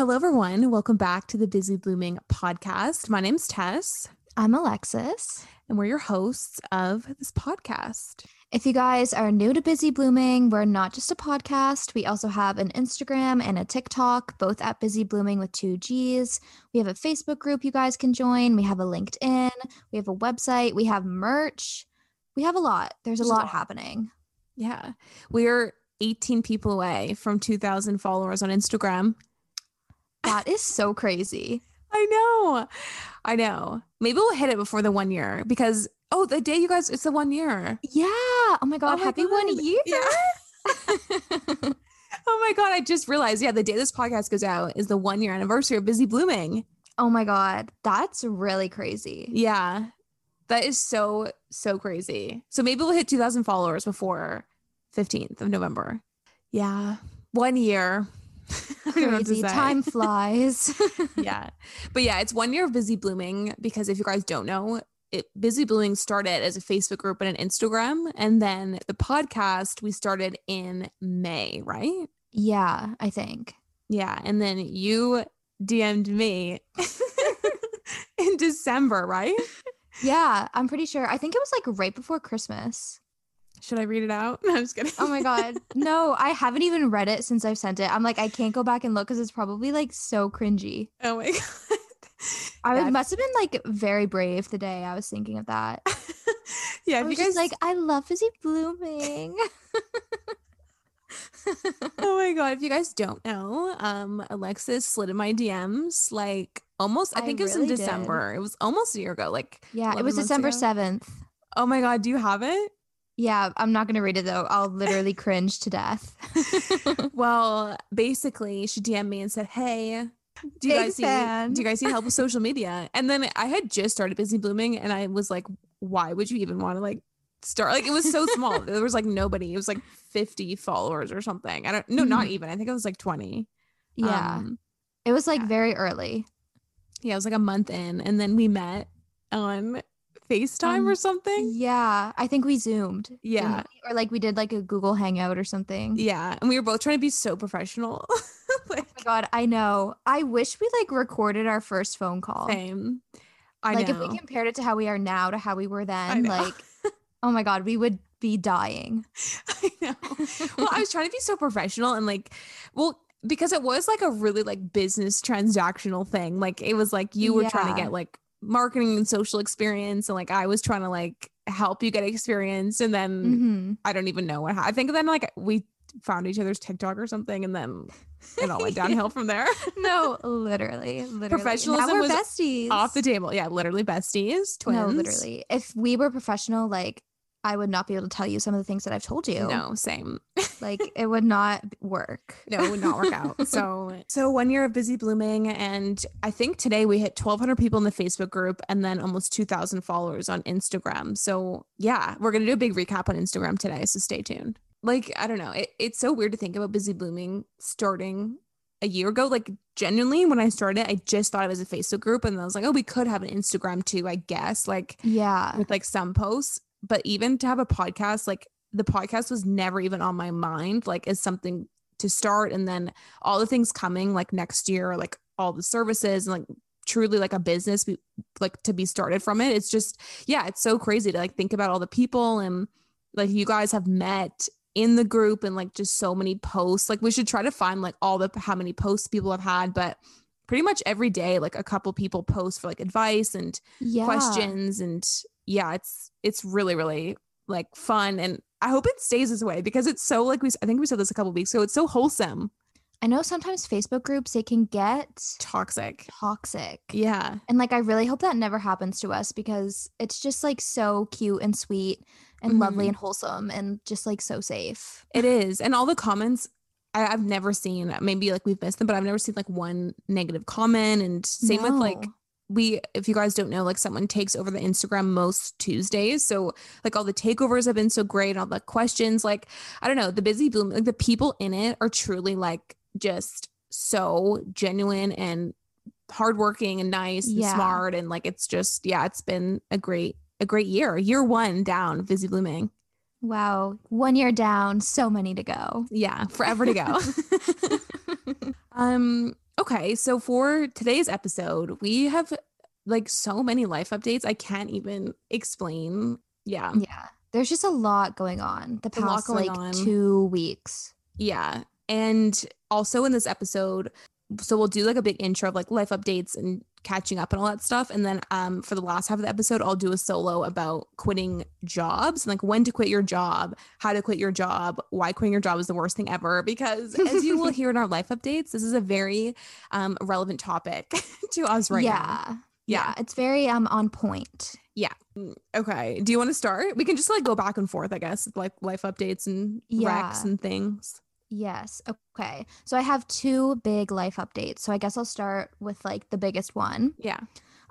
Hello, everyone. Welcome back to the Busy Blooming podcast. My name's Tess, I'm Alexis. and we're your hosts of this podcast. If you guys are new to Busy Blooming, we're not just a podcast. We also have an Instagram and a TikTok, both at Busy Blooming with two G's. We have a Facebook group you guys can join. We have a LinkedIn. We have a website. We have merch. We have a lot. There's a There's a lot lot. happening. Yeah. We're 18 people away from 2,000 followers on Instagram. That is so crazy. I know. I know. Maybe we'll hit it before the one year because, oh, the day you guys, it's the one year. Yeah. Oh my God. Oh my happy one year. Yeah. Oh my God. I just realized, yeah, the day this podcast goes out is the one year anniversary of Busy Blooming. oh my God. That's really crazy. Yeah. That is so, so crazy. So maybe we'll hit 2,000 followers before 15th of November. Yeah. One year. I don't know what to Crazy. Time flies. yeah. But yeah, it's one year of Busy Blooming because if you guys don't know, it, Busy Blooming started as a Facebook group and an Instagram. And then the podcast we started in May, right? yeah, I think. Yeah. And then you DM'd me in December, right? Yeah, I'm pretty sure. I think it was like right before Christmas. Should I read it out? No, I'm just kidding. Oh my god. No, I haven't even read it since I've sent it. I'm like, I can't go back and look because it's probably like so cringy. oh my God. I Yeah. must have been like very brave the day I was thinking of that. yeah. I was guys like, I love Busy Blooming. oh my god if you guys don't know um alexis slid in my dms like almost i I think it was in really did. december it was almost a year ago like yeah, it was December 7th. oh my god do you have it Yeah, I'm not gonna read it though. I'll literally cringe to death. well basically she dm'd me and said hey do you Big guys fan. need do you guys need help with social media and then i had just started busy blooming and i was like why would you even want to like start like it was so small there was like nobody it was like 50 followers or something i don't no not Mhm. even i think it was like 20 yeah. Um, it was like yeah. very early. Yeah, it was like a month in, and then we met on FaceTime or Um, something. Yeah, I think we zoomed. Yeah. we? Or like we did like a Google Hangout or something. Yeah, and we were both trying to be so professional. like Oh my god, I know. I wish we like recorded our first phone call. same. I like know. if we compared it to how we are now to how we were then, like oh my god, we would be dying. I know. Well, I was trying to be so professional and like, well, because it was like a really like business transactional thing. Like it was like you were trying to get like marketing and social experience, and like I was trying to like help you get experience, and then Mhm. I don't even know what. I think then like we found each other's TikTok or something, and then it all went downhill from there. No, literally, literally. Professionalism was besties. Off the table. Yeah, literally besties, twins. No, literally. If we were professional, like I would not be able to tell you some of the things that I've told you. No, same. Like it would not work. No, it would not work out. So, so one year of busy blooming, and I think today we hit 1,200 people in the Facebook group, and then almost 2,000 followers on Instagram. So, yeah, we're gonna do a big recap on Instagram today. So stay tuned. Like, I don't know, it, it's so weird to think about busy blooming starting a year ago. Like, genuinely, when I started, I just thought it was a Facebook group, and I was like, oh, we could have an Instagram too, I guess. Like, Yeah. with like some posts, but even to have a podcast, like the podcast was never even on my mind, like as something to start. And then all the things coming like next year, like all the services and like truly like a business, be, like to be started from it. It's just, yeah, it's so crazy to like think about all the people and like you guys have met in the group and like just so many posts. Like we should try to find like all the how many posts people have had, but pretty much every day, like a couple people post for like advice and Yeah. questions and yeah it's it's really really like fun and i hope it stays this way because it's so like we i think we said this a couple weeks ago it's so wholesome I know sometimes Facebook groups they can get toxic toxic. yeah And like I really hope that never happens to us because it's just like so cute and sweet and lovely Mhm. and wholesome and just like so safe. it is and all the comments I, i've never seen maybe like we've missed them but i've never seen like one negative comment and same with like No. We if you guys don't know like someone takes over the instagram most tuesdays so like all the takeovers have been so great all the questions like i don't know the busy bloom like the people in it are truly like just so genuine and hardworking and nice and Yeah. smart and like it's just yeah it's been a great a great year year one down busy blooming Wow. One year down, so many to go. yeah forever to go um Okay, so for today's episode, we have like so many life updates. I can't even explain. Yeah. Yeah. There's just a lot going on the past like on. two weeks. Yeah. And also in this episode, so we'll do like a big intro of like life updates and catching up and all that stuff. And then um for the last half of the episode, I'll do a solo about quitting jobs and like when to quit your job, how to quit your job, why quitting your job is the worst thing ever. Because as you will hear in our life updates, this is a very um relevant topic to us right yeah. now. Yeah. Yeah. It's very um on point. Yeah. Okay. Do you want to start? We can just like go back and forth, I guess, like life updates and recs Yeah. and things. Yes. Okay. So I have two big life updates. So I guess I'll start with like the biggest one. Yeah.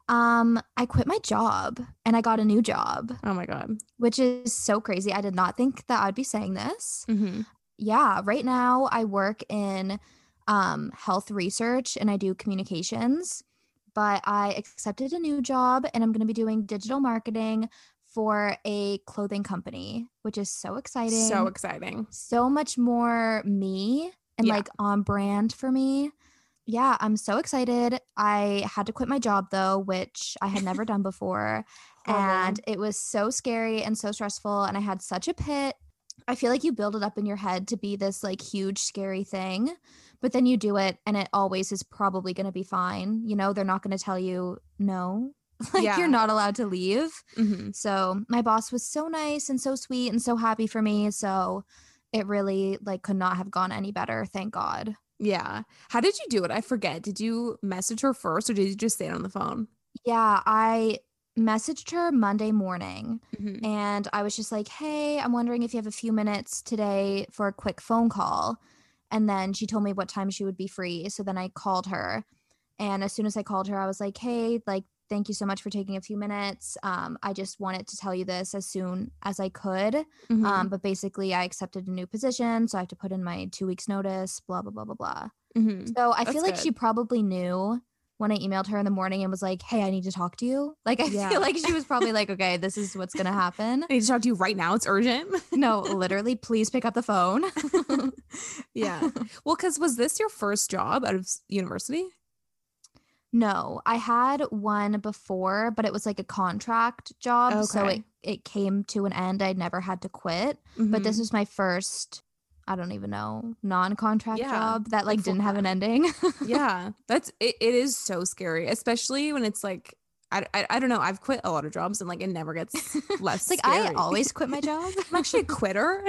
Um, I quit my job and I got a new job, Oh my God. which is so crazy. I did not think that I'd be saying this. hmm Yeah, right now I work in um health research and I do communications, but I accepted a new job and I'm going to be doing digital marketing for a clothing company, which is so exciting. So exciting. so much more me and Yeah. like on brand for me. Yeah, I'm so excited. I had to quit my job though, which I had never done before. Oh, Horrible. And it was so scary and so stressful. And I had such a pit. I feel like you build it up in your head to be this like huge, scary thing, but then you do it and it always is probably going to be fine. You know, they're not going to tell you no. Like Yeah. you're not allowed to leave. hmm So my boss was so nice and so sweet and so happy for me. So it really like could not have gone any better. Thank God. Yeah. How did you do it? I forget. Did you message her first or did you just say it on the phone? Yeah, I messaged her Monday morning Mhm. and I was just like, hey, I'm wondering if you have a few minutes today for a quick phone call. And then she told me what time she would be free. So then I called her. And as soon as I called her, I was like, hey, like, thank you so much for taking a few minutes. Um, I just wanted to tell you this as soon as I could. Mhm. Um, but basically, I accepted a new position, so I have to put in my two weeks notice. Blah blah blah blah blah. Mhm. So I That's feel like she probably knew when I emailed her in the morning and was like, "Hey, I need to talk to you." Like I Yeah. feel like she was probably like, "Okay, this is what's gonna happen." I need to talk to you right now. It's urgent. no, literally, please pick up the phone. yeah. Well, because was this your first job out of university? No, I had one before, but it was like a contract job, so it it came to an end. I never had to quit, but this Mhm. was my first. I don't even know non-contract Yeah, job that like didn't have an ending. yeah, that's it, it is so scary, especially when it's like I, I, I don't know. I've quit a lot of jobs and like it never gets less. Like I always quit my job. I'm actually a quitter,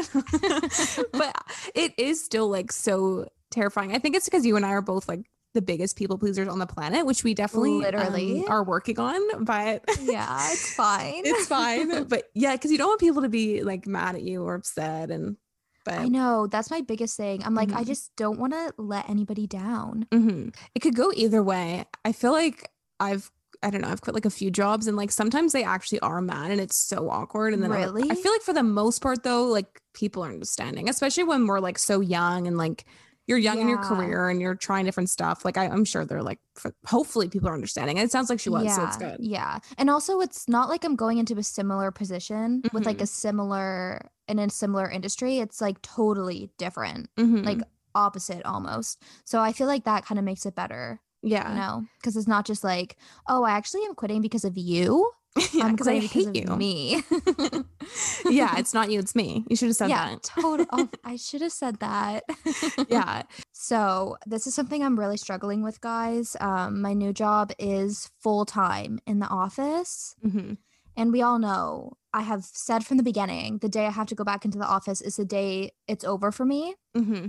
but it is still like so terrifying. I think it's because you and I are both like the biggest people pleasers on the planet, which we definitely um, Literally. are working on. But yeah, it's fine. it's fine. But yeah, because you don't want people to be like mad at you or upset. And but I know that's my biggest thing. I'm like, I Mhm. just don't want to let anybody down. Mhm. it could go either way. I feel like I've I don't know, I've quit like a few jobs and like sometimes they actually are mad and it's so awkward. And then Really? I feel like for the most part though, like people are understanding, especially when we're like so young and like you're young in your career and you're trying different stuff. Like I, I'm sure they're like, for, hopefully people are understanding. And it sounds like she was, yeah, so it's good. yeah. And also, it's not like I'm going into a similar position with like a similar in a similar industry. It's like totally different, Mhm. like opposite almost. So I feel like that kind of makes it better, yeah, you know, because it's not just like, oh, I actually am quitting because of you. yeah, because I hate you. me. yeah, it's not you, it's me. You should have said yeah, that. totally. Oh, I should have said that. Yeah, So, this is something I'm really struggling with, guys. Um, my new job is full time in the office. hmm And we all know, I have said from the beginning, the day I have to go back into the office is the day it's over for me. hmm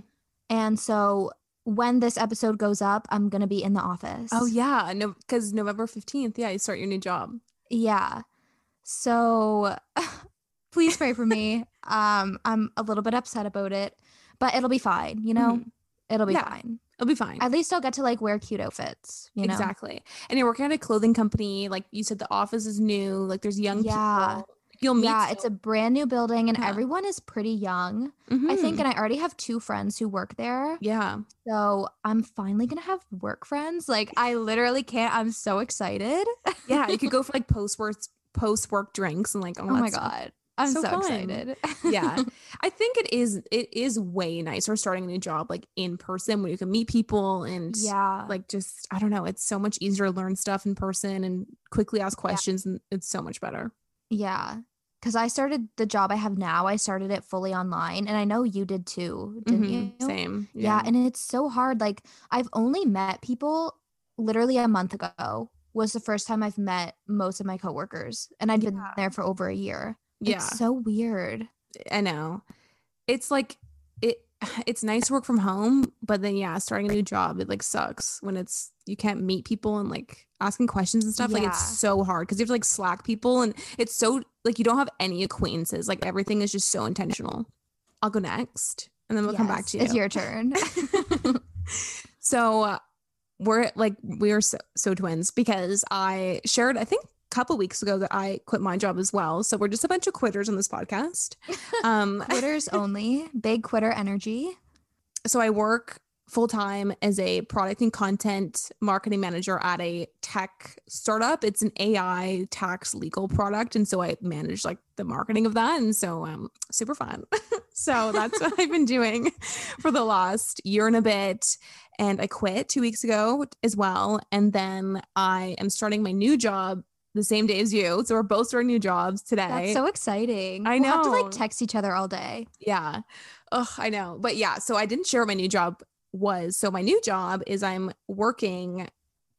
And so, when this episode goes up, I'm going to be in the office. Oh yeah, no, because November fifteenth, yeah, you start your new job. Yeah. So, please pray for me. Um, I'm a little bit upset about it, but it'll be fine, you know? Mhm. It'll be Yeah. fine. It'll be fine. At least I'll get to like wear cute outfits, you know? Exactly. And you're working at a clothing company. Like you said, the office is new. Like there's young Yeah. people. You'll meet. Yeah, it's a brand new building and Yeah. everyone is pretty young. I think, Mhm. and I already have two friends who work there. Yeah. So I'm finally gonna have work friends. Like I literally can't. I'm so excited. Yeah. You could go for like post work post work drinks and like Oh my stuff. god. I'm so, So excited. yeah i think it is it is way nicer starting a new job like in person when you can meet people and yeah. like just i don't know it's so much easier to learn stuff in person and quickly ask questions and it's so much better Yeah. Cause I started the job I have now, I started it fully online. And I know you did too, didn't Mhm, you? same Yeah. And it's so hard. Like I've only met people literally a month ago was the first time I've met most of my coworkers. And I'd been there for over a year. yeah It's so weird. i know it's like it it's nice to work from home but then yeah starting a new job it like sucks when it's you can't meet people and like asking questions and stuff like it's so hard because you have to like slack people and it's so like you don't have any acquaintances like everything is just so intentional i'll go next and then we'll come back to you It's your turn. so uh, we're like we are so, so twins because I shared I think a couple weeks ago that I quit my job as well. So we're just a bunch of quitters on this podcast. Um, Quitters only. Big quitter energy. so I work full time as a product and content marketing manager at a tech startup. It's an AI tax legal product, and so I manage like the marketing of that, and so um, super fun. so that's what I've been doing for the last year and a bit. And I quit two weeks ago as well, and then I am starting my new job the same day as you. So we're both starting new jobs today. That's so exciting. I We'll have to know. like text each other all day. Yeah. Oh, I know. But yeah, so I didn't share my new job was. So my new job is I'm working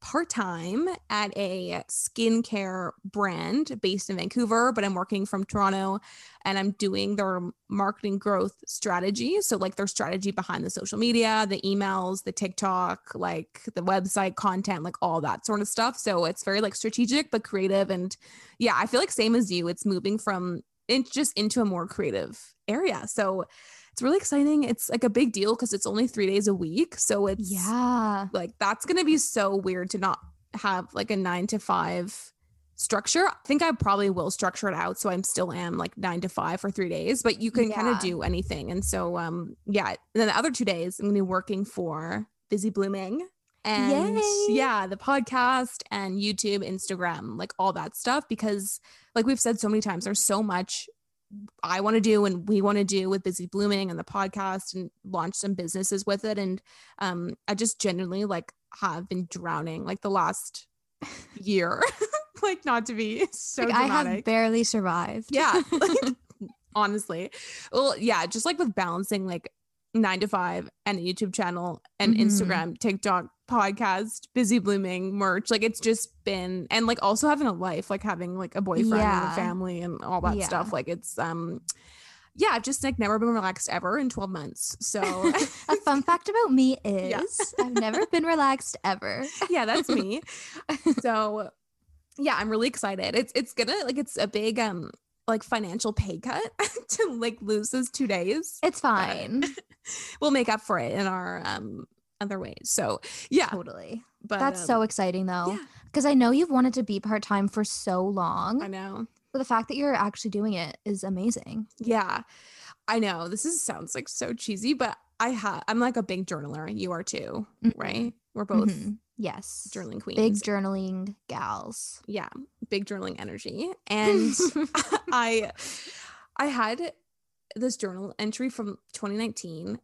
part-time at a skincare brand based in Vancouver, but I'm working from Toronto and I'm doing their marketing growth strategy. So like their strategy behind the social media, the emails, the TikTok, like the website content, like all that sort of stuff. So it's very like strategic but creative and yeah, I feel like same as you, it's moving from in just into a more creative area. So it's really exciting. It's like a big deal because it's only three days a week. So it's Yeah. like that's gonna be so weird to not have like a nine to five structure. I think I probably will structure it out so I'm still am like nine to five for three days, but you can kind of do anything. And so um yeah. And then the other two days I'm gonna be working for Busy Blooming. And Yay. yeah, the podcast and YouTube, Instagram, like all that stuff. Because like we've said so many times, there's so much I want to do and we want to do with Busy Blooming and the podcast and launch some businesses with it. And um, I just genuinely like have been drowning like the last year, like not to be so Like, I have barely survived. yeah, like, honestly. Well, yeah, just like with balancing like nine to five and a YouTube channel and Mhm. Instagram, TikTok, podcast, Busy Blooming, merch. Like it's just been and like also having a life, like having like a boyfriend and a family and all that Yeah. stuff. Like it's um yeah, I've just like never been relaxed ever in 12 months. So A fun fact about me is Yeah. I've never been relaxed ever. yeah, that's me. so yeah, I'm really excited. It's it's gonna like it's a big um like financial pay cut to like lose those two days. It's fine. we'll make up for it in our um other ways. So yeah, totally. but That's um, so exciting though. yeah. Because I know you've wanted to be part time for so long. I know. But the fact that you're actually doing it is amazing. Yeah. I know. This is sounds like so cheesy, but I have I'm like a big journaler. You are too, Mhm. right? We're both Mhm. Yes. journaling queens. Big journaling gals. yeah, big journaling energy. And I I had this journal entry from 2019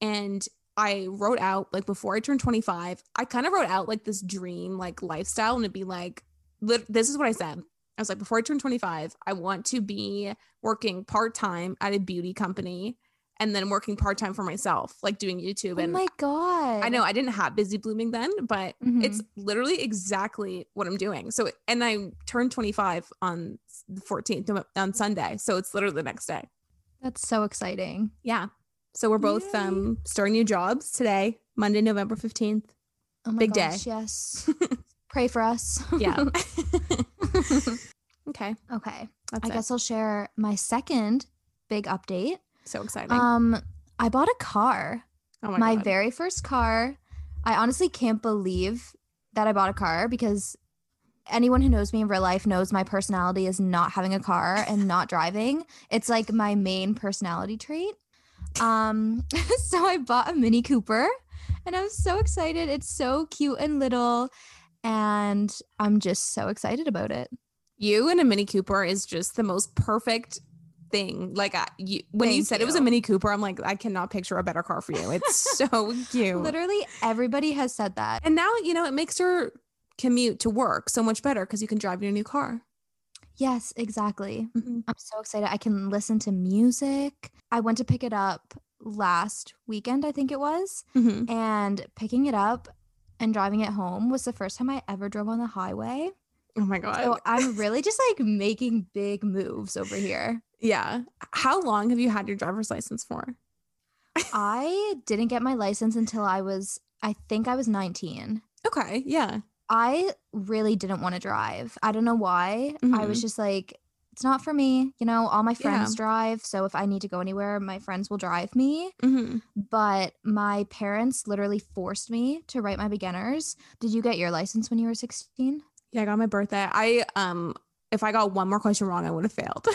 and I wrote out like before I turned 25, I kind of wrote out like this dream like lifestyle and it'd be like lit- this is what I said. I was like before I turn 25, I want to be working part-time at a beauty company and then working part-time for myself, like doing YouTube Oh and my god. I know I didn't have busy blooming then, but it's literally exactly what I'm doing. So, and I turned 25 on the 14th on Sunday. So it's literally the next day. That's so exciting. Yeah. So we're both Yay. um starting new jobs today, Monday, November 15th. Oh my Big day. Yes. Pray for us. Yeah. okay. okay. That's I it. guess I'll share my second big update. So exciting. Um, I bought a car. oh my, god. my God. very first car. I honestly can't believe that I bought a car because anyone who knows me in real life knows my personality is not having a car and not driving. It's like my main personality trait. Um, so I bought a Mini Cooper and I'm so excited. It's so cute and little and I'm just so excited about it. you and a Mini Cooper is just the most perfect thing. Like I, you, when you Thank said it was a. Mini Cooper, I'm like, I cannot picture a better car for you. It's so cute. Literally everybody has said that. And now, you know, it makes your commute to work so much better because you can drive your new car. Yes, exactly. Mhm. I'm so excited. I can listen to music. I went to pick it up last weekend, I think it was. Mhm. And picking it up and driving it home was the first time I ever drove on the highway. Oh my God. So I'm really just like making big moves over here. yeah. How long have you had your driver's license for? I didn't get my license until I was, I think I was 19. Okay. Yeah. I really didn't want to drive. I don't know why. I was just like, it's not for me. You know, all my friends drive. So if I need to go anywhere, my friends will drive me. hmm But my parents literally forced me to write my beginners. Did you get your license when you were 16? Yeah. I got my birthday. I, um, if I got one more question wrong, I would have failed.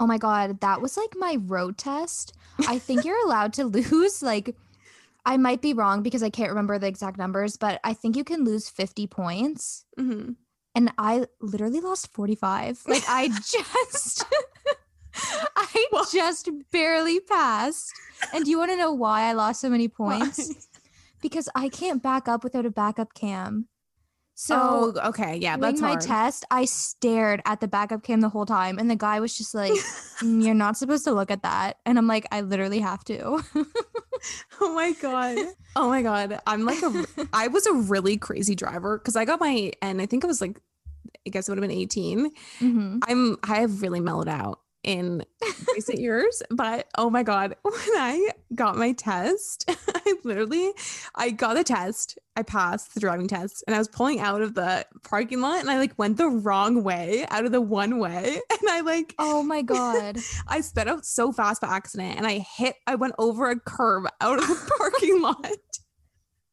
Oh my God, that was like my road test. I think you're allowed to lose like, I might be wrong because I can't remember the exact numbers, but I think you can lose 50 points. hmm and I literally lost 45. Like I just I just barely passed. And do you want to know why I lost so many points? Because I can't back up without a backup cam. So oh, okay. Yeah. during That's my hard. test, I stared at the backup cam the whole time, and the guy was just like, "Mm, "You're not supposed to look at that," and I'm like, "I literally have to." oh my God. Oh my God. I'm like a, I was a really crazy driver because I got my, and I think it was like, I guess it would have been 18. Mhm. I'm I have really mellowed out in recent years, but oh my god, when I got my test, I literally I got the test, I passed the driving test, and I was pulling out of the parking lot and I like went the wrong way out of the one way and I like Oh my god! I sped out so fast by accident and I hit I went over a curb out of the parking lot.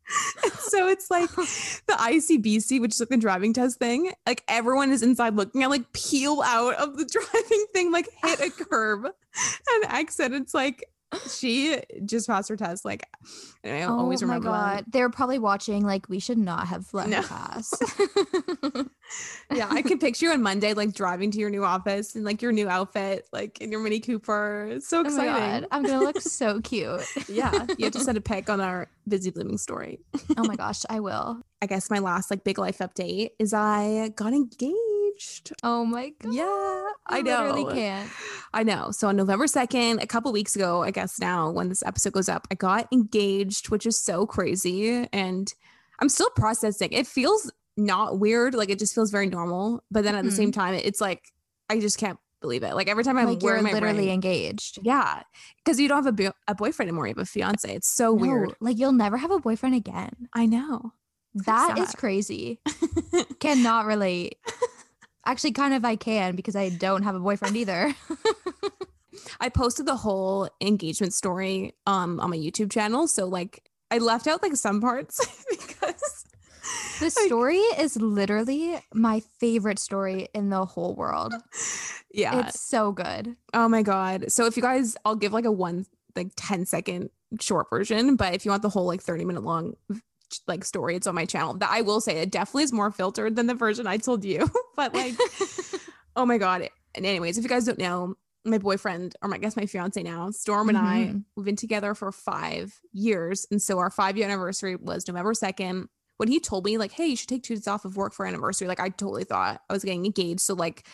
So it's like the ICBC, which is like the driving test thing. Like everyone is inside looking. I like peel out of the driving thing, like hit a curb and exit. It's like she just passed her test. Like I Oh always my remember that. god! They're probably watching. Like we should not have let No. her pass. Yeah, I can picture you on Monday, like driving to your new office in like your new outfit, like in your Mini Cooper. It's so Oh my exciting. god! I'm gonna look so cute. yeah, you have to send a pic on our busy blooming story. Oh my gosh, I will. I guess my last like big life update is I got engaged. Oh my god! Yeah, I literally know. can't. I know. So on November 2nd, a couple weeks ago, I guess now when this episode goes up, I got engaged, which is so crazy. And I'm still processing. It feels not weird. Like it just feels very normal. But then at the same mm-hmm. time, it's like, I just can't believe it. Like every time I'm like you're literally ring- engaged. yeah. Because you don't have a, bo- a boyfriend anymore. You have a fiance. It's so No, weird. Like you'll never have a boyfriend again. I know. That is crazy. Cannot relate. Actually, kind of I can because I don't have a boyfriend either. I posted the whole engagement story um on my YouTube channel. So like I left out like some parts because the story is literally my favorite story in the whole world. yeah. It's so good. oh my god. So if you guys I'll give like a one like 10 second short version, but if you want the whole like 30 minute long like story, it's on my channel. That I will say it definitely is more filtered than the version I told you. but like oh my god. And anyways, if you guys don't know, my boyfriend or my, I guess my fiance now, Storm and I, Mhm. we've been together for five years. And so our five year anniversary was November 2nd. When he told me, like, hey, you should take two days off of work for anniversary, like I totally thought I was getting engaged. So like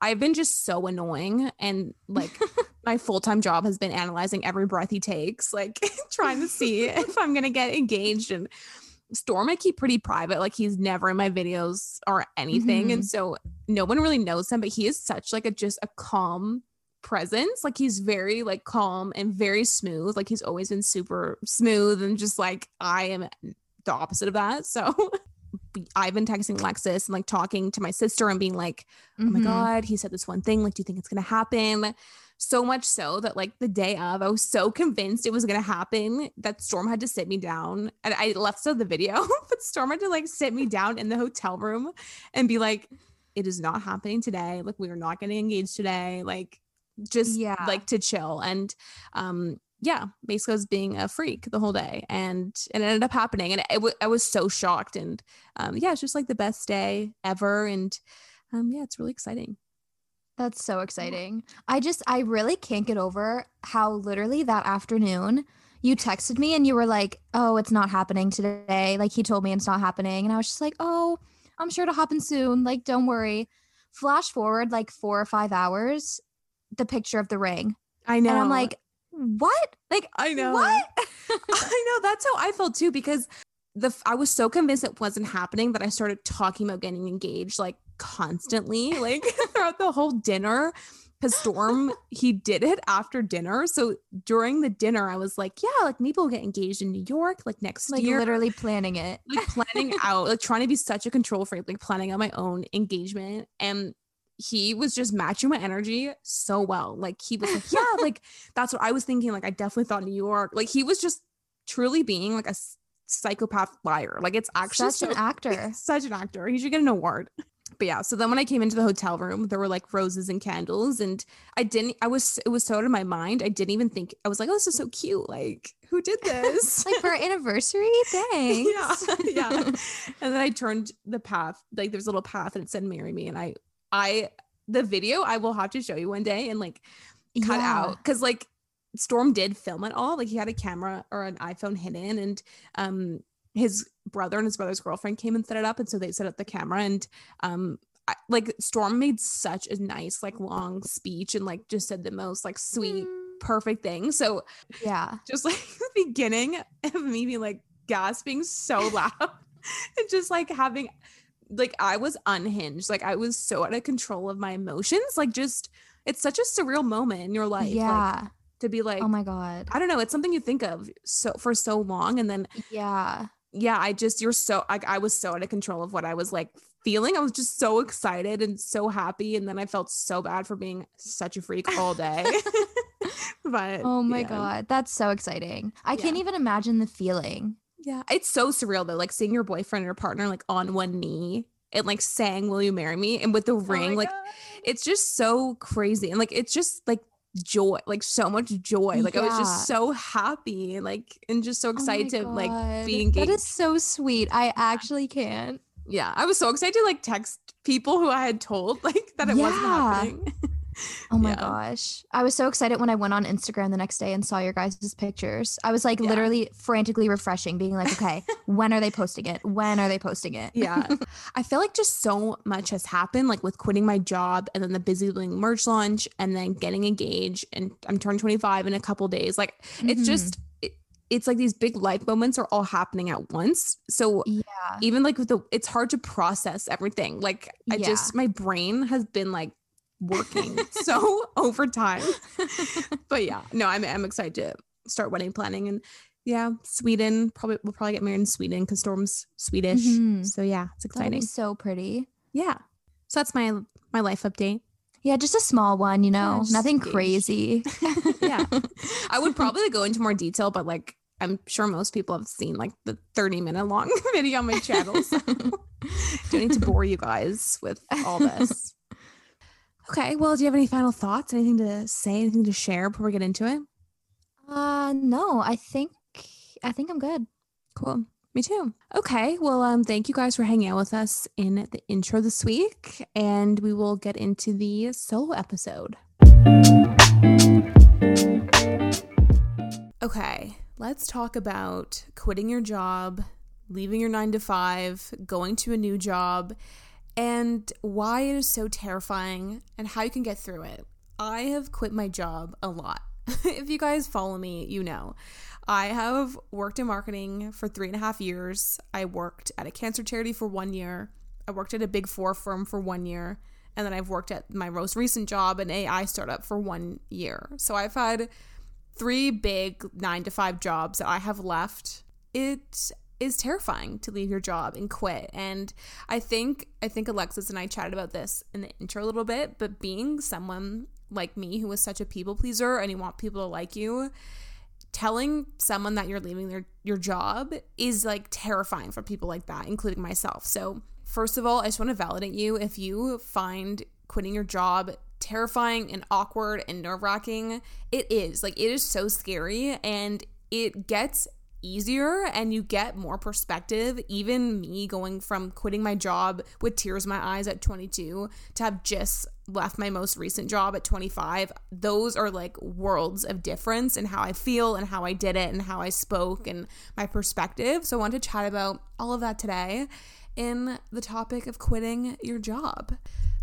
I've been just so annoying and like my full-time job has been analyzing every breath he takes, like trying to see if I'm gonna get engaged. And Storm I keep pretty private. Like he's never in my videos or anything. And so no one really knows him, but he is such like a just a calm presence. Like he's very like calm and very smooth. Like he's always been super smooth and just like I am the opposite of that. So I've been texting Lexus and like talking to my sister and being like, oh my Mhm. God, he said this one thing. Like, do you think it's going to happen? So much so that, like, the day of, I was so convinced it was going to happen that Storm had to sit me down. And I left so the video, but Storm had to like sit me down in the hotel room and be like, it is not happening today. Like, we are not getting engaged today. Like, just Yeah. like to chill. And, um, yeah, basically I was being a freak the whole day and it ended up happening. And it, w- I was so shocked. And um, yeah, it's just like the best day ever. And um, yeah, it's really exciting. That's so mm. exciting. I just, I really can't get over how literally that afternoon you texted me and you were like, oh, it's not happening today. Like he told me it's not happening. And I was just like, oh, I'm sure it'll happen soon. Like, don't worry. Flash forward like four or five hours, the picture of the ring. I know. And I'm like, what? Like, I know. What? I know. That's how I felt too because the I was so convinced it wasn't happening that I started talking about getting engaged like constantly, like throughout the whole dinner. Because Storm, he did it after dinner. So during the dinner, I was like, yeah, like maybe we'll get engaged in New York like next like year. literally planning it. like planning out, like trying to be such a control freak, like planning out my own engagement. And he was just matching my energy so well. Like he was like, yeah, like that's what I was thinking. Like I definitely thought New York. Like he was just truly being like a psychopath liar. Like it's actually Such an actor. such an actor. He should get an award. But yeah, so then when I came into the hotel room, there were like roses and candles, and I didn't. I was it was so out of my mind. I didn't even think. I was like, oh, this is so cute. Like who did this? like for our anniversary? Thanks. yeah, yeah. And then I turned the path. Like there's a little path, and it said "Marry Me," and I, I, the video I will have to show you one day and like cut Yeah. out because like Storm did film it all. Like he had a camera or an iPhone hidden, and um his brother and his brother's girlfriend came and set it up, and so they set up the camera and um. I, like Storm made such a nice like long speech and like just said the most like sweet Mm, perfect thing. So Yeah. just like the beginning of me being like gasping so loud and just like having like I was unhinged. Like I was so out of control of my emotions. Like just it's such a surreal moment in your life. Like yeah. to be like oh my god. I don't know, it's something you think of so for so long. And then Yeah. Yeah, I just you're so like I was so out of control of what I was like feeling. I was just so excited and so happy. And then I felt so bad for being such a freak all day. but Oh my yeah. god. That's so exciting. I can't even imagine the feeling. Yeah, it's so surreal though, like seeing your boyfriend or partner like on one knee and like saying, "Will you marry me?" and with the oh ring, like it's just so crazy and like it's just like joy, like so much joy. Like I was just so happy like and just so Oh excited to like be engaged. That is so sweet. I actually can't. yeah, I was so excited to like text people who I had told like that it wasn't Yeah. happening. Oh my Yeah. gosh. I was so excited when I went on Instagram the next day and saw your guys' pictures. I was like Yeah. literally frantically refreshing, being like, okay, when are they posting it? When are they posting it? yeah i feel like just so much has happened like with quitting my job and then the busy doing merch launch and then getting engaged and i'm turning 25 in a couple days like it's Mhm. just it, it's like these big life moments are all happening at once so Yeah. even like with the it's hard to process everything like i Yeah. just my brain has been like working so overtime but yeah no i'm i'm excited to start wedding planning and yeah sweden probably we'll probably get married in sweden because storm's swedish Mhm. so yeah it's exciting so pretty. yeah. So that's my my life update. Yeah, just a small one, you know, just nothing engaged. crazy. yeah. I would probably go into more detail, but like I'm sure most people have seen like the 30 minute long video on my channel. So don't need to bore you guys with all this. Okay. Well, do you have any final thoughts? Anything to say? Anything to share before we get into it? Uh no, I think I think I'm good. Cool. Me too. Okay. Well, um, thank you guys for hanging out with us in the intro this week, and we will get into the solo episode. Okay, let's talk about quitting your job, leaving your nine to five, going to a new job, and why it is so terrifying and how you can get through it. I have quit my job a lot. if you guys follow me, you know. I have worked in marketing for three and a half years. I worked at a cancer charity for one year. I worked at a big four firm for one year. And then I've worked at my most recent job, an AI startup, for one year. So I've had three big nine to five jobs that I have left. It is terrifying to leave your job and quit. And I think I think Alexis and I chatted about this in the intro a little bit, but being someone like me who is such a people pleaser and you want people to like you, telling someone that you're leaving their your job is like terrifying for people like that, including myself. So, first of all, I just want to validate you if you find quitting your job terrifying and awkward and nerve-wracking. It is. Like it is so scary and it gets easier and you get more perspective. Even me going from quitting my job with tears in my eyes at 22 to have just left my most recent job at 25, those are like worlds of difference in how I feel and how I did it and how I spoke and my perspective. So I want to chat about all of that today in the topic of quitting your job.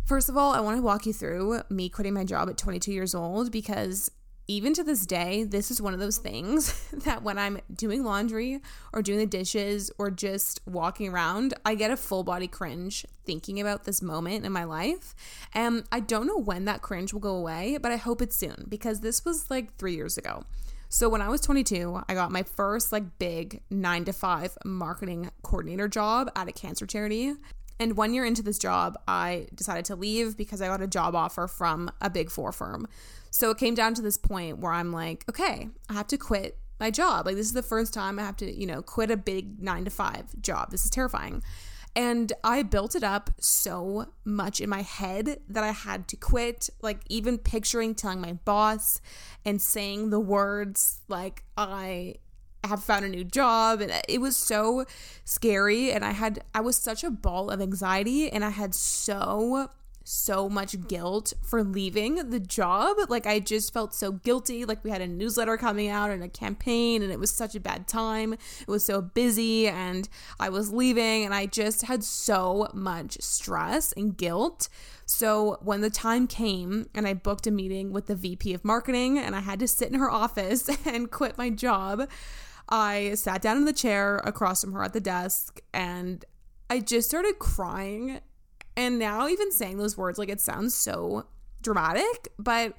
First of all, I want to walk you through me quitting my job at 22 years old because even to this day, this is one of those things that when I'm doing laundry or doing the dishes or just walking around, I get a full body cringe thinking about this moment in my life. And I don't know when that cringe will go away, but I hope it's soon because this was like three years ago. So when I was 22, I got my first like big nine to five marketing coordinator job at a cancer charity. And one year into this job, I decided to leave because I got a job offer from a big four firm. So it came down to this point where I'm like, okay, I have to quit my job. Like, this is the first time I have to, you know, quit a big nine to five job. This is terrifying. And I built it up so much in my head that I had to quit. Like, even picturing telling my boss and saying the words, like, I have found a new job and it was so scary and I had I was such a ball of anxiety and I had so so much guilt for leaving the job. Like I just felt so guilty. Like we had a newsletter coming out and a campaign and it was such a bad time. It was so busy and I was leaving and I just had so much stress and guilt. So when the time came and I booked a meeting with the VP of marketing and I had to sit in her office and quit my job, I sat down in the chair across from her at the desk and I just started crying and now, even saying those words, like it sounds so dramatic, but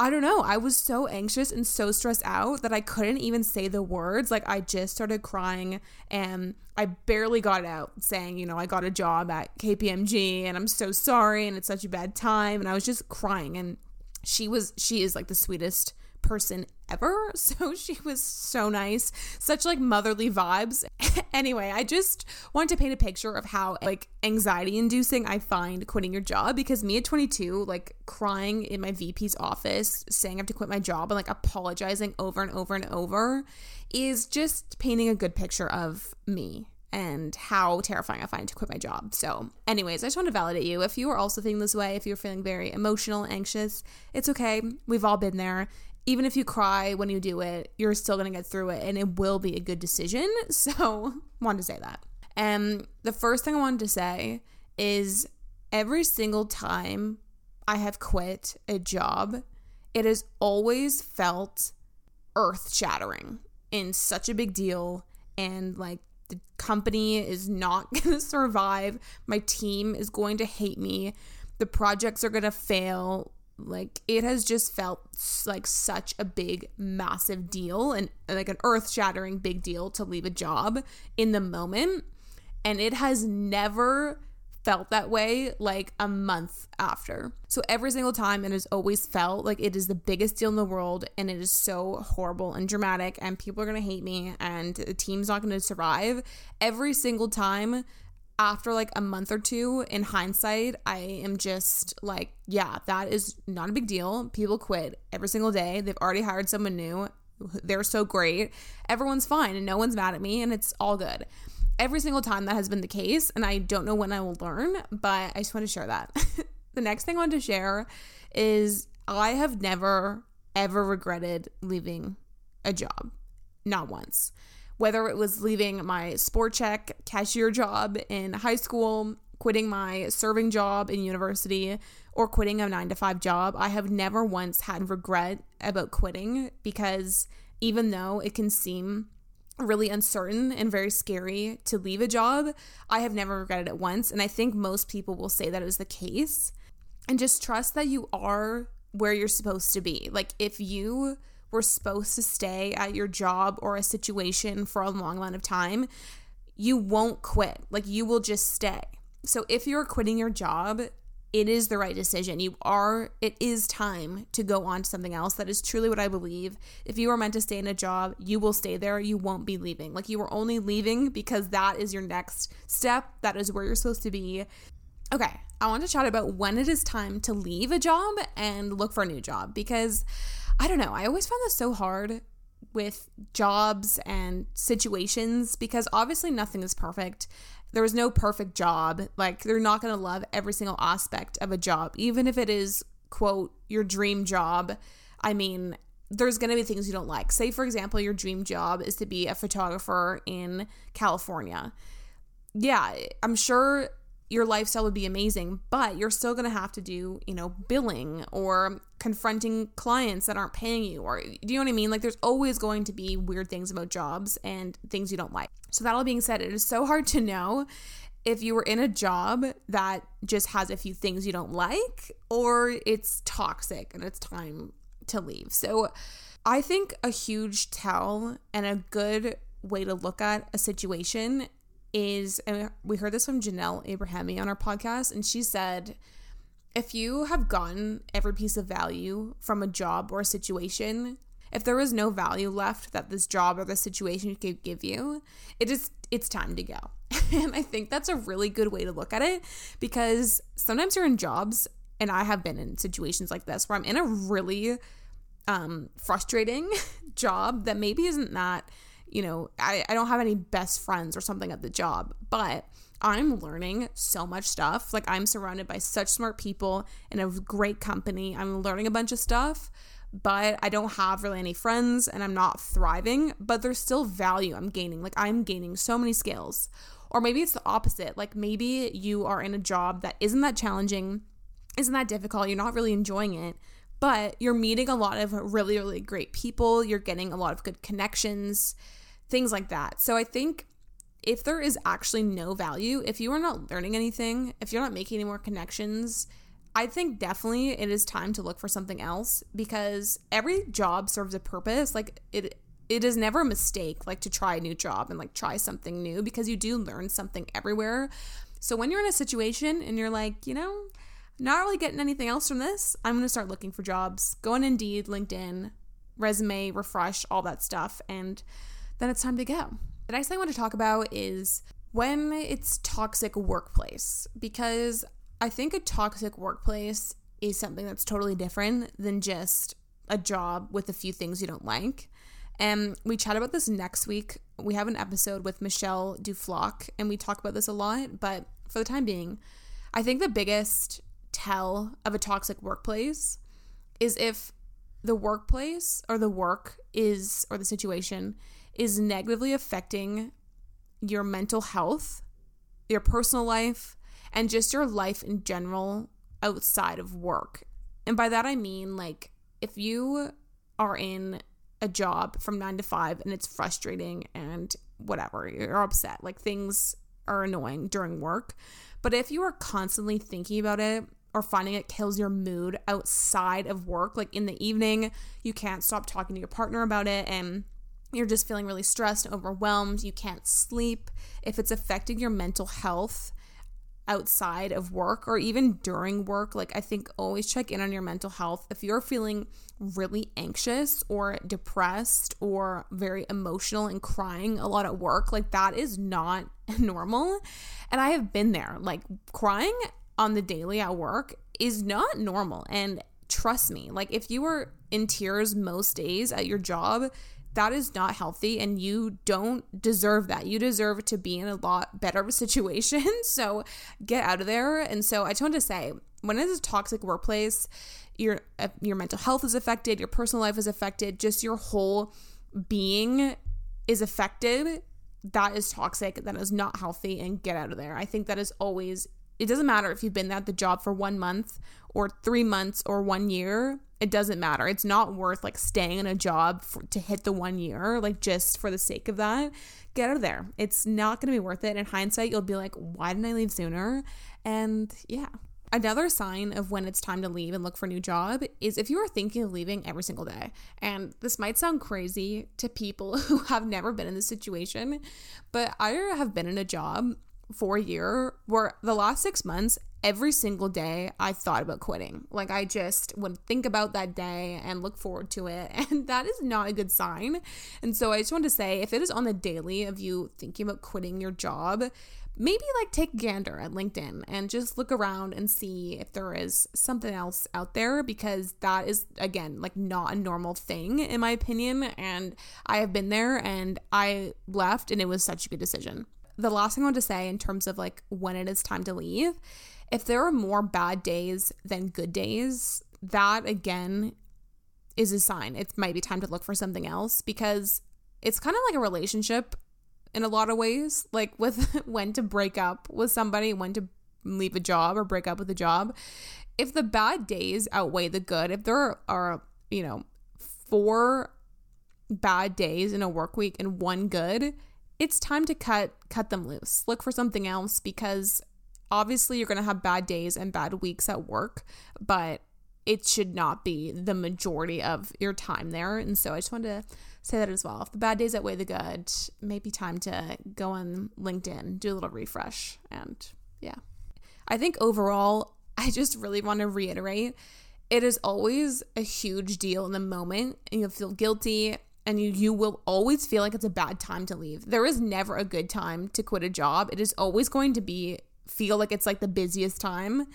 I don't know. I was so anxious and so stressed out that I couldn't even say the words. Like, I just started crying and I barely got out saying, you know, I got a job at KPMG and I'm so sorry and it's such a bad time. And I was just crying. And she was, she is like the sweetest person ever. So she was so nice. Such like motherly vibes. anyway, I just wanted to paint a picture of how like anxiety inducing I find quitting your job because me at 22, like crying in my VP's office, saying I have to quit my job and like apologizing over and over and over is just painting a good picture of me and how terrifying I find to quit my job. So, anyways, I just want to validate you. If you are also feeling this way, if you're feeling very emotional, anxious, it's okay. We've all been there even if you cry when you do it, you're still going to get through it and it will be a good decision. So, wanted to say that. And the first thing I wanted to say is every single time I have quit a job, it has always felt earth shattering and such a big deal. And like the company is not going to survive. My team is going to hate me. The projects are going to fail like it has just felt like such a big massive deal and like an earth-shattering big deal to leave a job in the moment and it has never felt that way like a month after. So every single time it has always felt like it is the biggest deal in the world and it is so horrible and dramatic and people are going to hate me and the team's not going to survive. Every single time after like a month or two in hindsight i am just like yeah that is not a big deal. People quit every single day. They've already hired someone new. They're so great. Everyone's fine and no one's mad at me and it's all good. Every single time that has been the case and i don't know when i will learn but i just want to share that. The next thing i want to share is i have never ever regretted leaving a job. Not once whether it was leaving my Sport Chek cashier job in high school, quitting my serving job in university, or quitting a nine to five job, I have never once had regret about quitting because even though it can seem really uncertain and very scary to leave a job, I have never regretted it once. And I think most people will say that is the case. And just trust that you are where you're supposed to be. Like, if you were supposed to stay at your job or a situation for a long amount of time, you won't quit. Like you will just stay. So if you're quitting your job, it is the right decision. You are, it is time to go on to something else. That is truly what I believe. If you are meant to stay in a job, you will stay there. You won't be leaving. Like you are only leaving because that is your next step. That is where you're supposed to be. Okay, I want to chat about when it is time to leave a job and look for a new job because I don't know. I always found this so hard with jobs and situations because obviously nothing is perfect. There is no perfect job. Like, they're not going to love every single aspect of a job, even if it is, quote, your dream job. I mean, there's going to be things you don't like. Say, for example, your dream job is to be a photographer in California. Yeah, I'm sure your lifestyle would be amazing, but you're still going to have to do, you know, billing or confronting clients that aren't paying you or do you know what I mean? Like there's always going to be weird things about jobs and things you don't like. So that all being said, it is so hard to know if you were in a job that just has a few things you don't like or it's toxic and it's time to leave. So I think a huge tell and a good way to look at a situation is, and we heard this from Janelle Abrahami on our podcast, and she said, if you have gotten every piece of value from a job or a situation, if there is no value left that this job or this situation could give you, it is it's time to go. and I think that's a really good way to look at it because sometimes you're in jobs and I have been in situations like this where I'm in a really um frustrating job that maybe isn't that you know, I, I don't have any best friends or something at the job, but I'm learning so much stuff. Like, I'm surrounded by such smart people in a great company. I'm learning a bunch of stuff, but I don't have really any friends and I'm not thriving, but there's still value I'm gaining. Like, I'm gaining so many skills. Or maybe it's the opposite. Like, maybe you are in a job that isn't that challenging, isn't that difficult, you're not really enjoying it, but you're meeting a lot of really, really great people, you're getting a lot of good connections things like that. So I think if there is actually no value, if you are not learning anything, if you're not making any more connections, I think definitely it is time to look for something else because every job serves a purpose. Like it it is never a mistake like to try a new job and like try something new because you do learn something everywhere. So when you're in a situation and you're like, you know, not really getting anything else from this, I'm going to start looking for jobs. Go on Indeed, LinkedIn, resume, refresh, all that stuff and then it's time to go. The next thing I want to talk about is when it's toxic workplace, because I think a toxic workplace is something that's totally different than just a job with a few things you don't like. And we chat about this next week. We have an episode with Michelle Duflock, and we talk about this a lot. But for the time being, I think the biggest tell of a toxic workplace is if the workplace or the work is, or the situation is negatively affecting your mental health, your personal life, and just your life in general outside of work. And by that I mean like if you are in a job from 9 to 5 and it's frustrating and whatever, you're upset, like things are annoying during work, but if you are constantly thinking about it or finding it kills your mood outside of work, like in the evening, you can't stop talking to your partner about it and you're just feeling really stressed overwhelmed, you can't sleep, if it's affecting your mental health outside of work or even during work, like I think always check in on your mental health. If you're feeling really anxious or depressed or very emotional and crying a lot at work, like that is not normal. And I have been there, like crying on the daily at work is not normal. And trust me, like if you were in tears most days at your job, that is not healthy and you don't deserve that. You deserve to be in a lot better of a situation. So get out of there. And so I just want to say, when it's a toxic workplace, your your mental health is affected, your personal life is affected, just your whole being is affected. That is toxic. That is not healthy. And get out of there. I think that is always. It doesn't matter if you've been at the job for one month or three months or one year it doesn't matter. It's not worth like staying in a job for, to hit the one year, like just for the sake of that. Get out of there. It's not going to be worth it. In hindsight, you'll be like, why didn't I leave sooner? And yeah. Another sign of when it's time to leave and look for a new job is if you are thinking of leaving every single day. And this might sound crazy to people who have never been in this situation, but I have been in a job for a year where the last six months, every single day I thought about quitting. Like I just would think about that day and look forward to it. And that is not a good sign. And so I just want to say if it is on the daily of you thinking about quitting your job, maybe like take gander at LinkedIn and just look around and see if there is something else out there because that is again like not a normal thing in my opinion and I have been there and I left and it was such a good decision. The last thing I want to say in terms of like when it is time to leave, if there are more bad days than good days, that again is a sign. It might be time to look for something else because it's kind of like a relationship in a lot of ways, like with when to break up with somebody, when to leave a job or break up with a job. If the bad days outweigh the good, if there are, you know, four bad days in a work week and one good, it's time to cut cut them loose. Look for something else because obviously you're going to have bad days and bad weeks at work, but it should not be the majority of your time there. And so I just wanted to say that as well. If the bad days outweigh the good, maybe time to go on LinkedIn, do a little refresh. And yeah, I think overall, I just really want to reiterate it is always a huge deal in the moment, and you'll feel guilty. And you, you will always feel like it's a bad time to leave. There is never a good time to quit a job. It is always going to be feel like it's like the busiest time.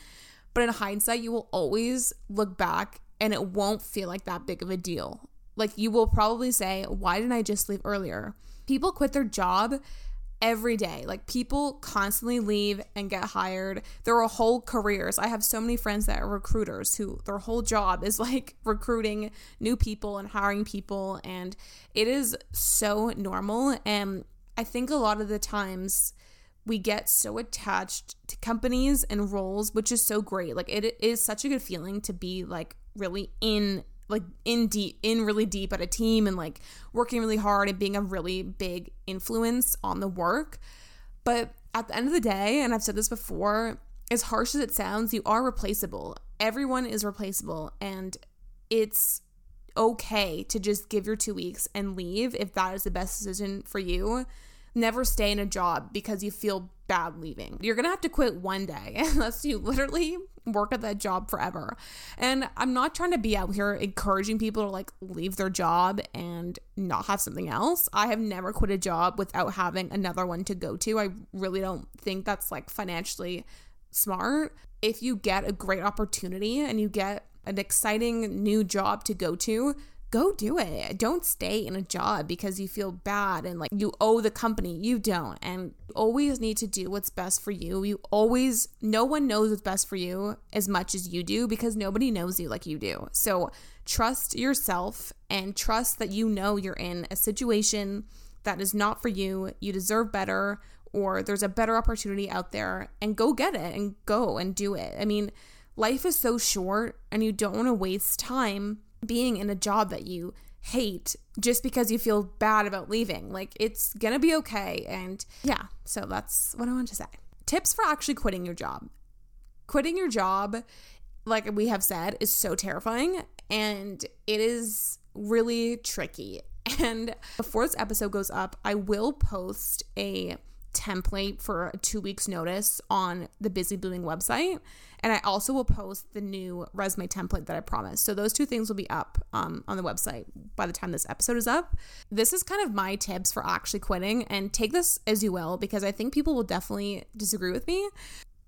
But in hindsight, you will always look back and it won't feel like that big of a deal. Like you will probably say, why didn't I just leave earlier? People quit their job every day. Like people constantly leave and get hired. There are whole careers. I have so many friends that are recruiters who their whole job is like recruiting new people and hiring people. And it is so normal. And I think a lot of the times, we get so attached to companies and roles, which is so great. Like it is such a good feeling to be like really in like in deep in really deep at a team and like working really hard and being a really big influence on the work. But at the end of the day, and I've said this before, as harsh as it sounds, you are replaceable. Everyone is replaceable and it's okay to just give your 2 weeks and leave if that is the best decision for you never stay in a job because you feel bad leaving. You're gonna have to quit one day unless you literally work at that job forever. And I'm not trying to be out here encouraging people to like leave their job and not have something else. I have never quit a job without having another one to go to. I really don't think that's like financially smart. If you get a great opportunity and you get an exciting new job to go to, go do it. Don't stay in a job because you feel bad and like you owe the company. You don't. And always need to do what's best for you. You always, no one knows what's best for you as much as you do because nobody knows you like you do. So trust yourself and trust that you know you're in a situation that is not for you. You deserve better or there's a better opportunity out there and go get it and go and do it. I mean, life is so short and you don't want to waste time being in a job that you hate just because you feel bad about leaving. Like it's gonna be okay. And yeah, so that's what I want to say. Tips for actually quitting your job. Quitting your job, like we have said, is so terrifying and it is really tricky. And before this episode goes up, I will post a template for a two weeks notice on the Busy Blooming website. And I also will post the new resume template that I promised. So those two things will be up um, on the website by the time this episode is up. This is kind of my tips for actually quitting, and take this as you will because I think people will definitely disagree with me.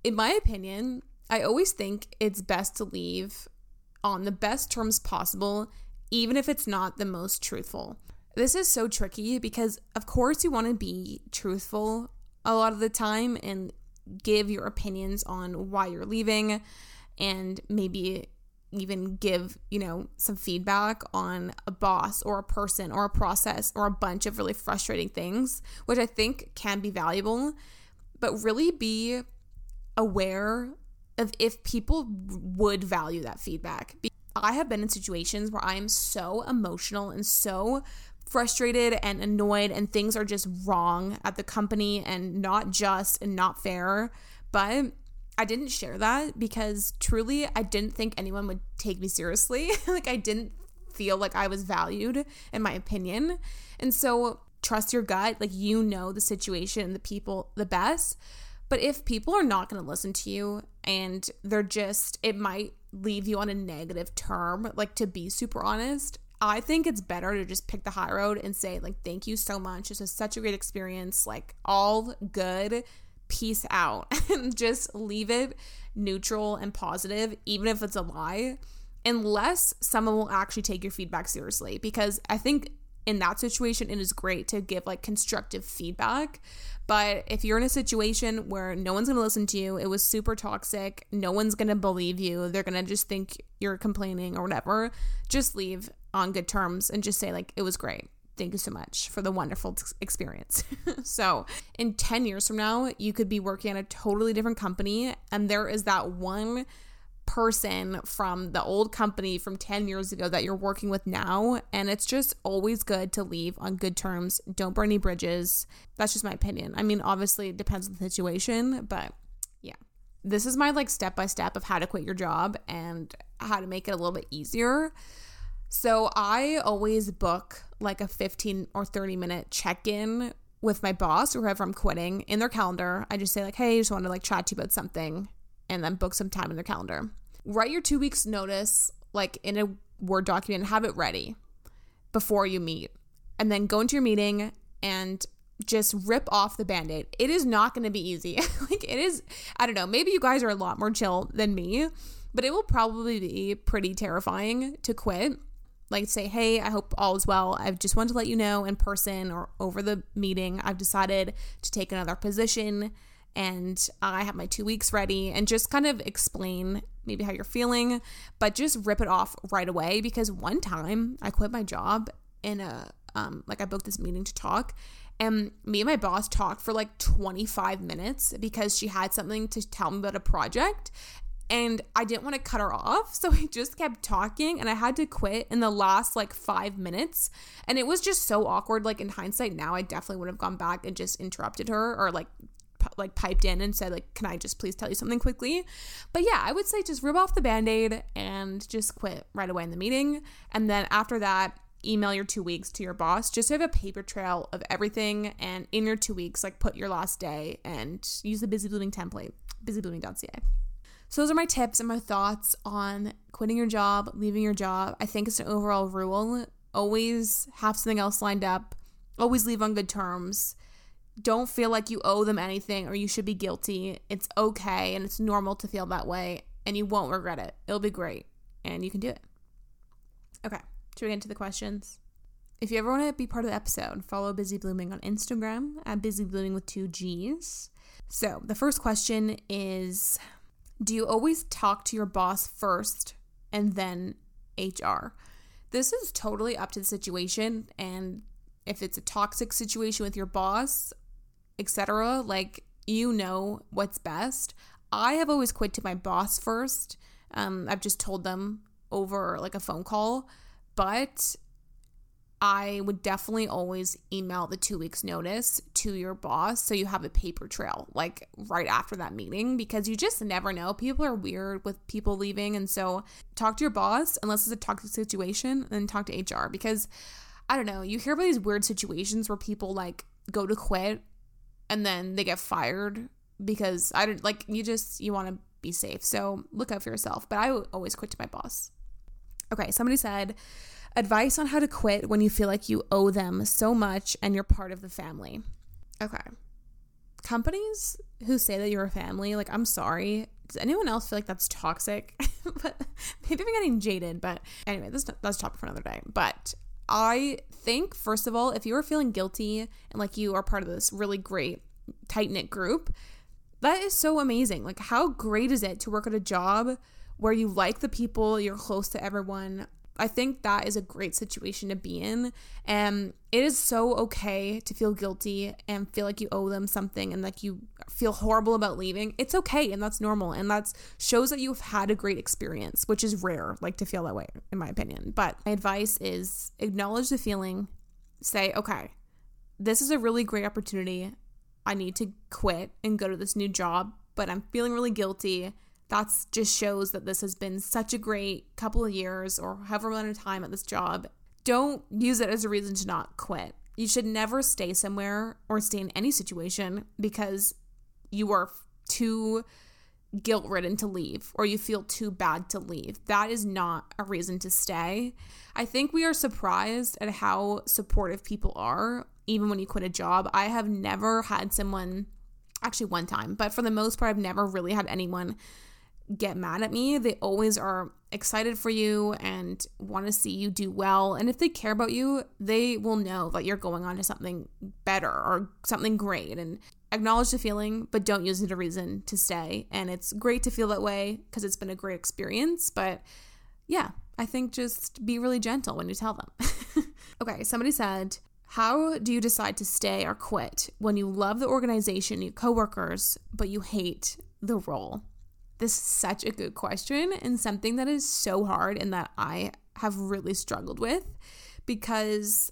In my opinion, I always think it's best to leave on the best terms possible, even if it's not the most truthful. This is so tricky because, of course, you want to be truthful a lot of the time and give your opinions on why you're leaving and maybe even give, you know, some feedback on a boss or a person or a process or a bunch of really frustrating things, which I think can be valuable, but really be aware of if people would value that feedback. I have been in situations where I am so emotional and so frustrated and annoyed and things are just wrong at the company and not just and not fair. But I didn't share that because truly I didn't think anyone would take me seriously. like I didn't feel like I was valued in my opinion. And so trust your gut, like you know the situation and the people the best. But if people are not going to listen to you and they're just it might leave you on a negative term, like to be super honest, I think it's better to just pick the high road and say, like, thank you so much. This was such a great experience. Like, all good. peace out and just leave it neutral and positive, even if it's a lie, unless someone will actually take your feedback seriously. Because I think in that situation, it is great to give like constructive feedback. But if you're in a situation where no one's going to listen to you, it was super toxic, no one's going to believe you, they're going to just think you're complaining or whatever, just leave on good terms and just say, like, it was great. Thank you so much for the wonderful experience. so, in 10 years from now, you could be working at a totally different company, and there is that one person from the old company from 10 years ago that you're working with now. And it's just always good to leave on good terms. Don't burn any bridges. That's just my opinion. I mean, obviously, it depends on the situation, but yeah. This is my like step by step of how to quit your job and how to make it a little bit easier. So I always book like a 15 or 30 minute check in with my boss or whoever I'm quitting in their calendar. I just say, like, hey, I just want to like chat to you about something and then book some time in their calendar. Write your two weeks notice like in a Word document and have it ready before you meet. And then go into your meeting and just rip off the band-aid. It is not going to be easy. like it is I don't know, maybe you guys are a lot more chill than me, but it will probably be pretty terrifying to quit. Like say, "Hey, I hope all is well. I just wanted to let you know in person or over the meeting I've decided to take another position and I have my two weeks ready and just kind of explain maybe how you're feeling, but just rip it off right away because one time I quit my job in a um like I booked this meeting to talk and me and my boss talked for like 25 minutes because she had something to tell me about a project and I didn't want to cut her off. So I just kept talking and I had to quit in the last like five minutes. And it was just so awkward. Like in hindsight, now I definitely would have gone back and just interrupted her or like like piped in and said like can i just please tell you something quickly but yeah i would say just rip off the band-aid and just quit right away in the meeting and then after that email your two weeks to your boss just have a paper trail of everything and in your two weeks like put your last day and use the busy blooming template busyblooming.ca so those are my tips and my thoughts on quitting your job leaving your job i think it's an overall rule always have something else lined up always leave on good terms don't feel like you owe them anything or you should be guilty. It's okay and it's normal to feel that way and you won't regret it. It'll be great and you can do it. Okay, should we get into the questions? If you ever want to be part of the episode, follow Busy Blooming on Instagram at Busy Blooming with two G's. So the first question is Do you always talk to your boss first and then HR? This is totally up to the situation and if it's a toxic situation with your boss etc. Like you know what's best. I have always quit to my boss first. Um, I've just told them over like a phone call, but I would definitely always email the two weeks notice to your boss so you have a paper trail like right after that meeting because you just never know. People are weird with people leaving. And so talk to your boss unless it's a toxic situation and talk to HR because I don't know. You hear about these weird situations where people like go to quit and then they get fired because I don't like you just you want to be safe. So look out for yourself. But I always quit to my boss. Okay, somebody said advice on how to quit when you feel like you owe them so much and you're part of the family. Okay. Companies who say that you're a family, like I'm sorry. Does anyone else feel like that's toxic? but maybe I'm getting jaded, but anyway, this that's topic for another day. But I think, first of all, if you are feeling guilty and like you are part of this really great tight knit group, that is so amazing. Like, how great is it to work at a job where you like the people, you're close to everyone, I think that is a great situation to be in. And it is so okay to feel guilty and feel like you owe them something and like you feel horrible about leaving. It's okay and that's normal. And that shows that you've had a great experience, which is rare, like to feel that way, in my opinion. But my advice is acknowledge the feeling, say, okay, this is a really great opportunity. I need to quit and go to this new job, but I'm feeling really guilty that's just shows that this has been such a great couple of years or however amount of time at this job. Don't use it as a reason to not quit. You should never stay somewhere or stay in any situation because you are too guilt ridden to leave or you feel too bad to leave. That is not a reason to stay. I think we are surprised at how supportive people are, even when you quit a job. I have never had someone actually one time, but for the most part, I've never really had anyone get mad at me. They always are excited for you and want to see you do well. And if they care about you, they will know that you're going on to something better or something great and acknowledge the feeling, but don't use it as a reason to stay. And it's great to feel that way because it's been a great experience. But yeah, I think just be really gentle when you tell them. okay, somebody said, how do you decide to stay or quit when you love the organization, your coworkers, but you hate the role? This is such a good question and something that is so hard and that I have really struggled with because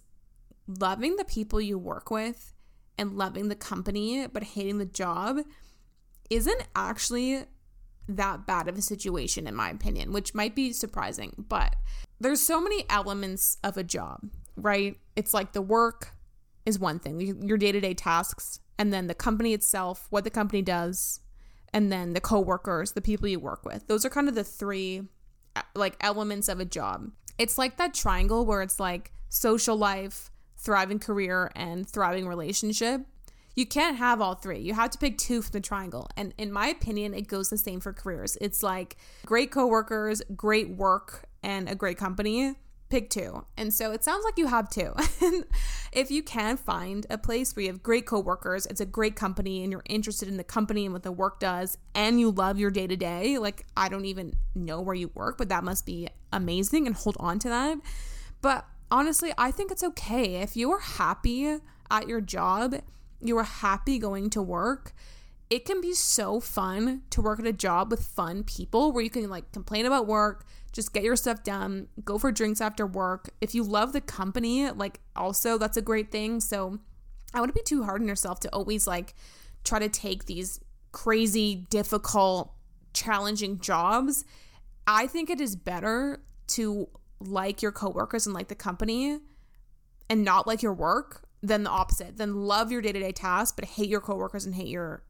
loving the people you work with and loving the company but hating the job isn't actually that bad of a situation in my opinion, which might be surprising, but there's so many elements of a job, right? It's like the work is one thing, your day-to-day tasks, and then the company itself, what the company does, and then the coworkers, the people you work with. Those are kind of the three uh, like elements of a job. It's like that triangle where it's like social life, thriving career, and thriving relationship. You can't have all three. You have to pick two from the triangle. And in my opinion, it goes the same for careers. It's like great coworkers, great work, and a great company pick two. And so it sounds like you have two. if you can find a place where you have great coworkers, it's a great company, and you're interested in the company and what the work does, and you love your day to day, like I don't even know where you work, but that must be amazing and hold on to that. But honestly, I think it's okay. If you are happy at your job, you are happy going to work, it can be so fun to work at a job with fun people where you can like complain about work, just get your stuff done, go for drinks after work. If you love the company, like also that's a great thing. So I wouldn't be too hard on yourself to always like try to take these crazy, difficult, challenging jobs. I think it is better to like your coworkers and like the company and not like your work than the opposite, than love your day to day tasks, but hate your coworkers and hate your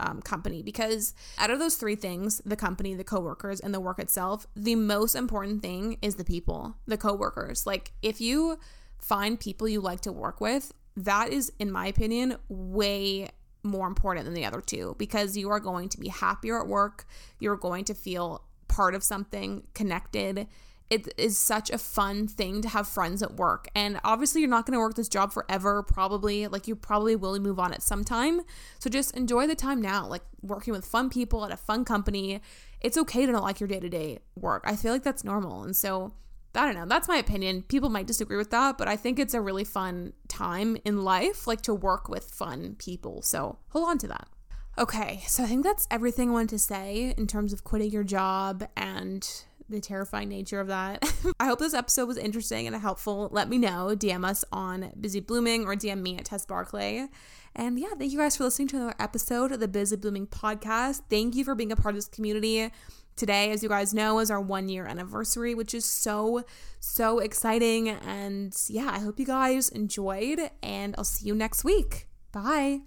um, company. Because out of those three things the company the coworkers and the work itself the most important thing is the people the coworkers. Like if you find people you like to work with that is in my opinion way more important than the other two. Because you are going to be happier at work. You're going to feel part of something connected it is such a fun thing to have friends at work. And obviously, you're not going to work this job forever, probably. Like, you probably will move on at some time. So just enjoy the time now, like working with fun people at a fun company. It's okay to not like your day to day work. I feel like that's normal. And so, I don't know. That's my opinion. People might disagree with that, but I think it's a really fun time in life, like to work with fun people. So hold on to that. Okay, so I think that's everything I wanted to say in terms of quitting your job and the terrifying nature of that. I hope this episode was interesting and helpful. Let me know. DM us on Busy Blooming or DM me at Tess Barclay. And yeah, thank you guys for listening to another episode of the Busy Blooming podcast. Thank you for being a part of this community. Today, as you guys know, is our one year anniversary, which is so, so exciting. And yeah, I hope you guys enjoyed, and I'll see you next week. Bye.